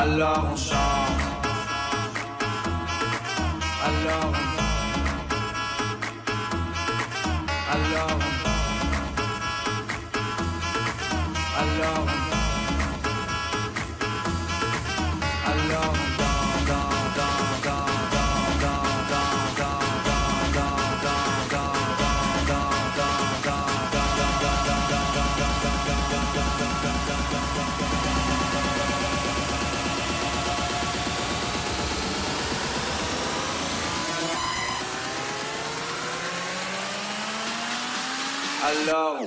alors on chante. Alors on danse. Alors on danse. Alors on love.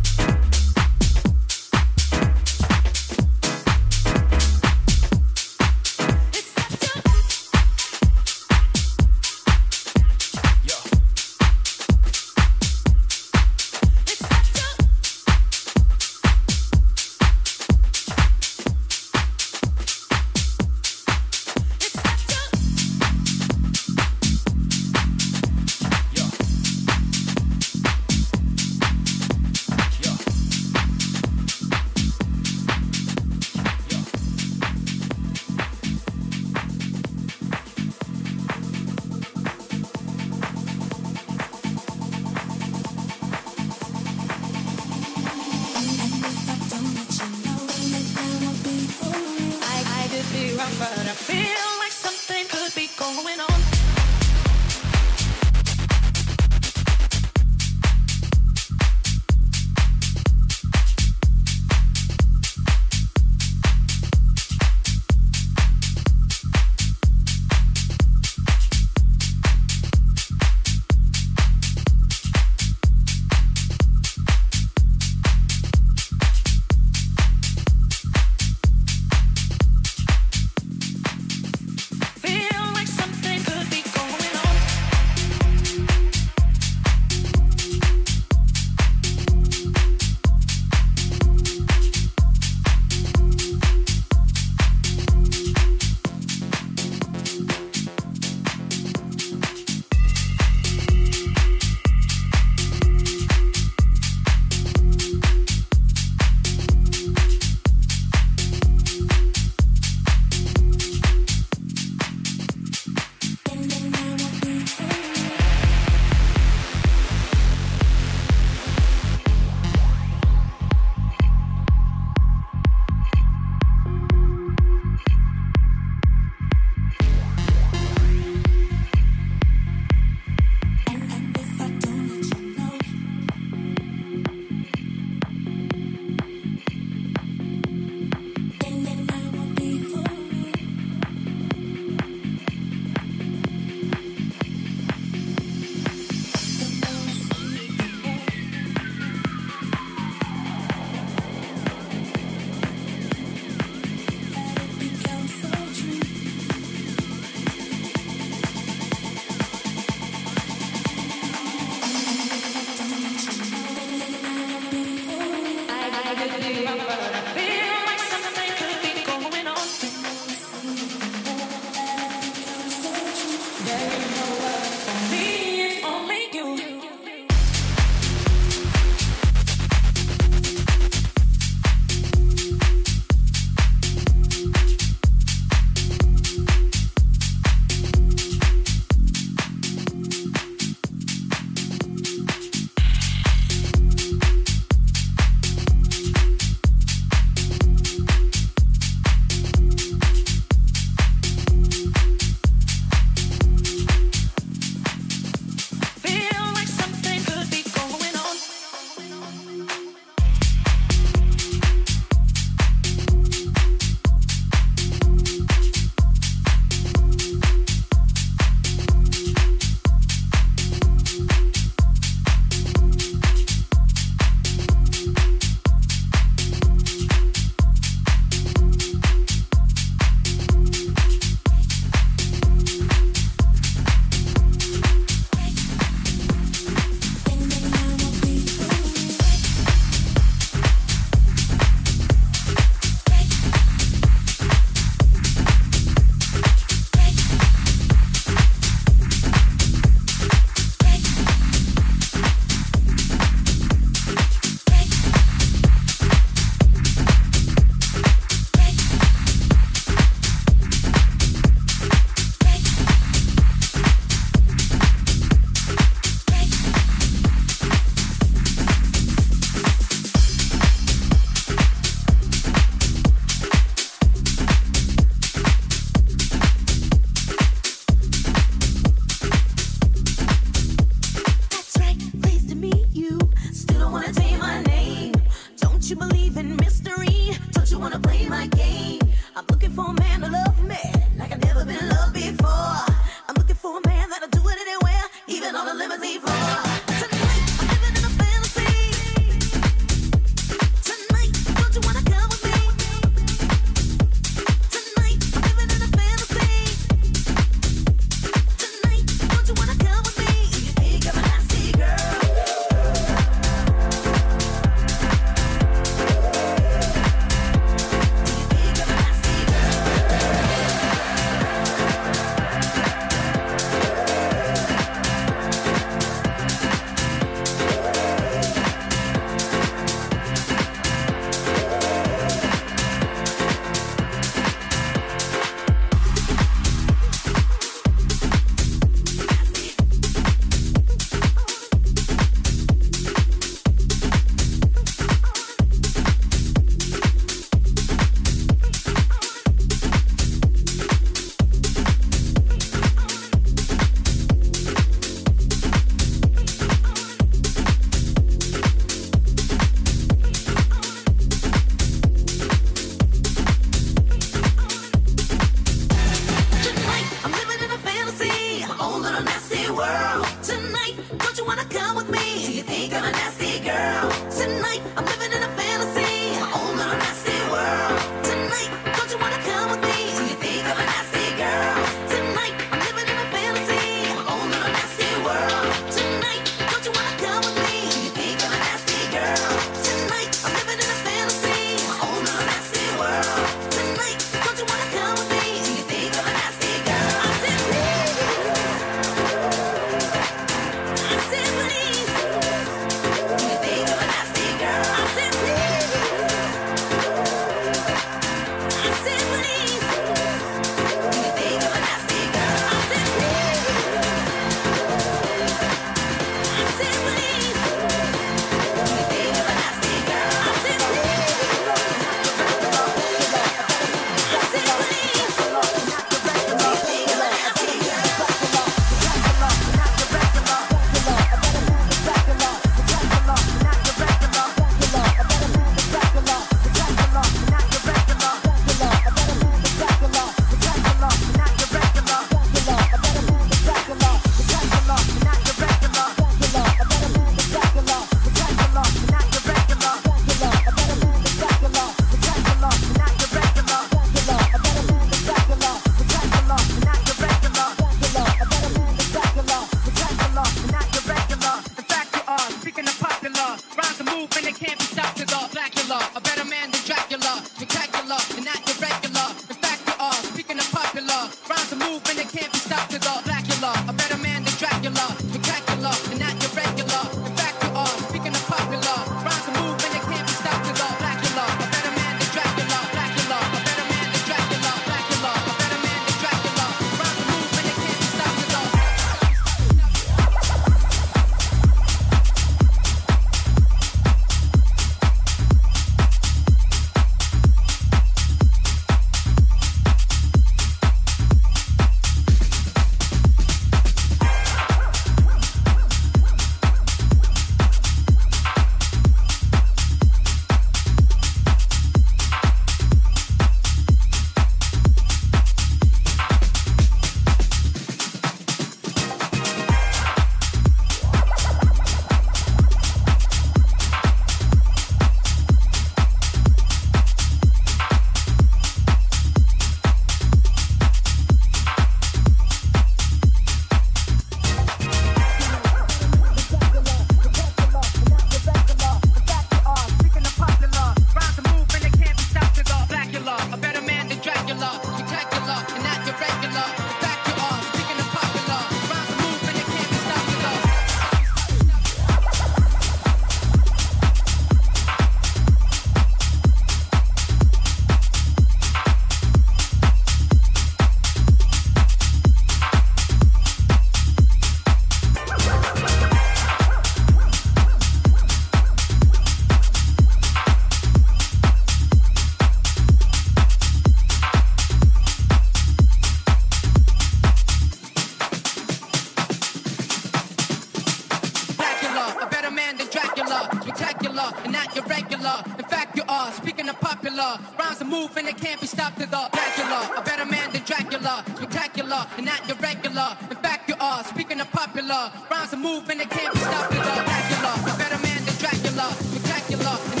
popular. Rhymes are moving, they can't be stopped. Dracula, a better man than Dracula, spectacular.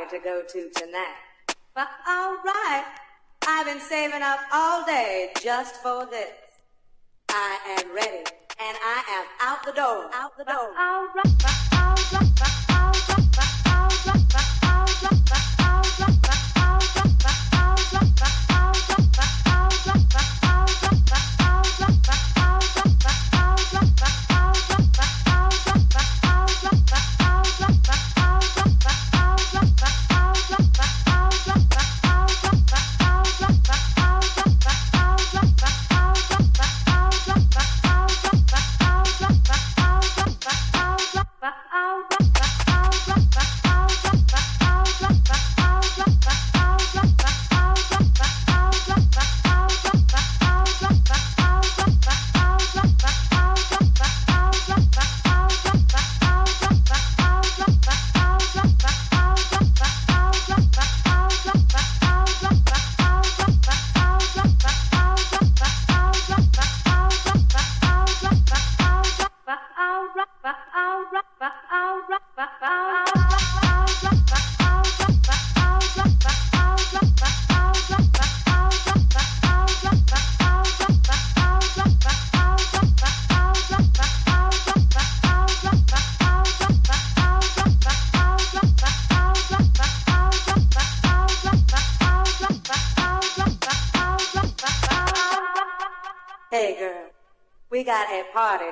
Party to go to tonight. But alright, I've been saving up all day just for this. I am ready, and I am out the door, out the door. Alright, alright,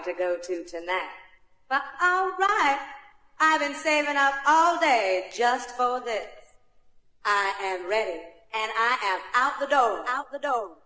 to go to tonight. But alright, I've been saving up all day just for this. I am ready, and I am out the door, out the door.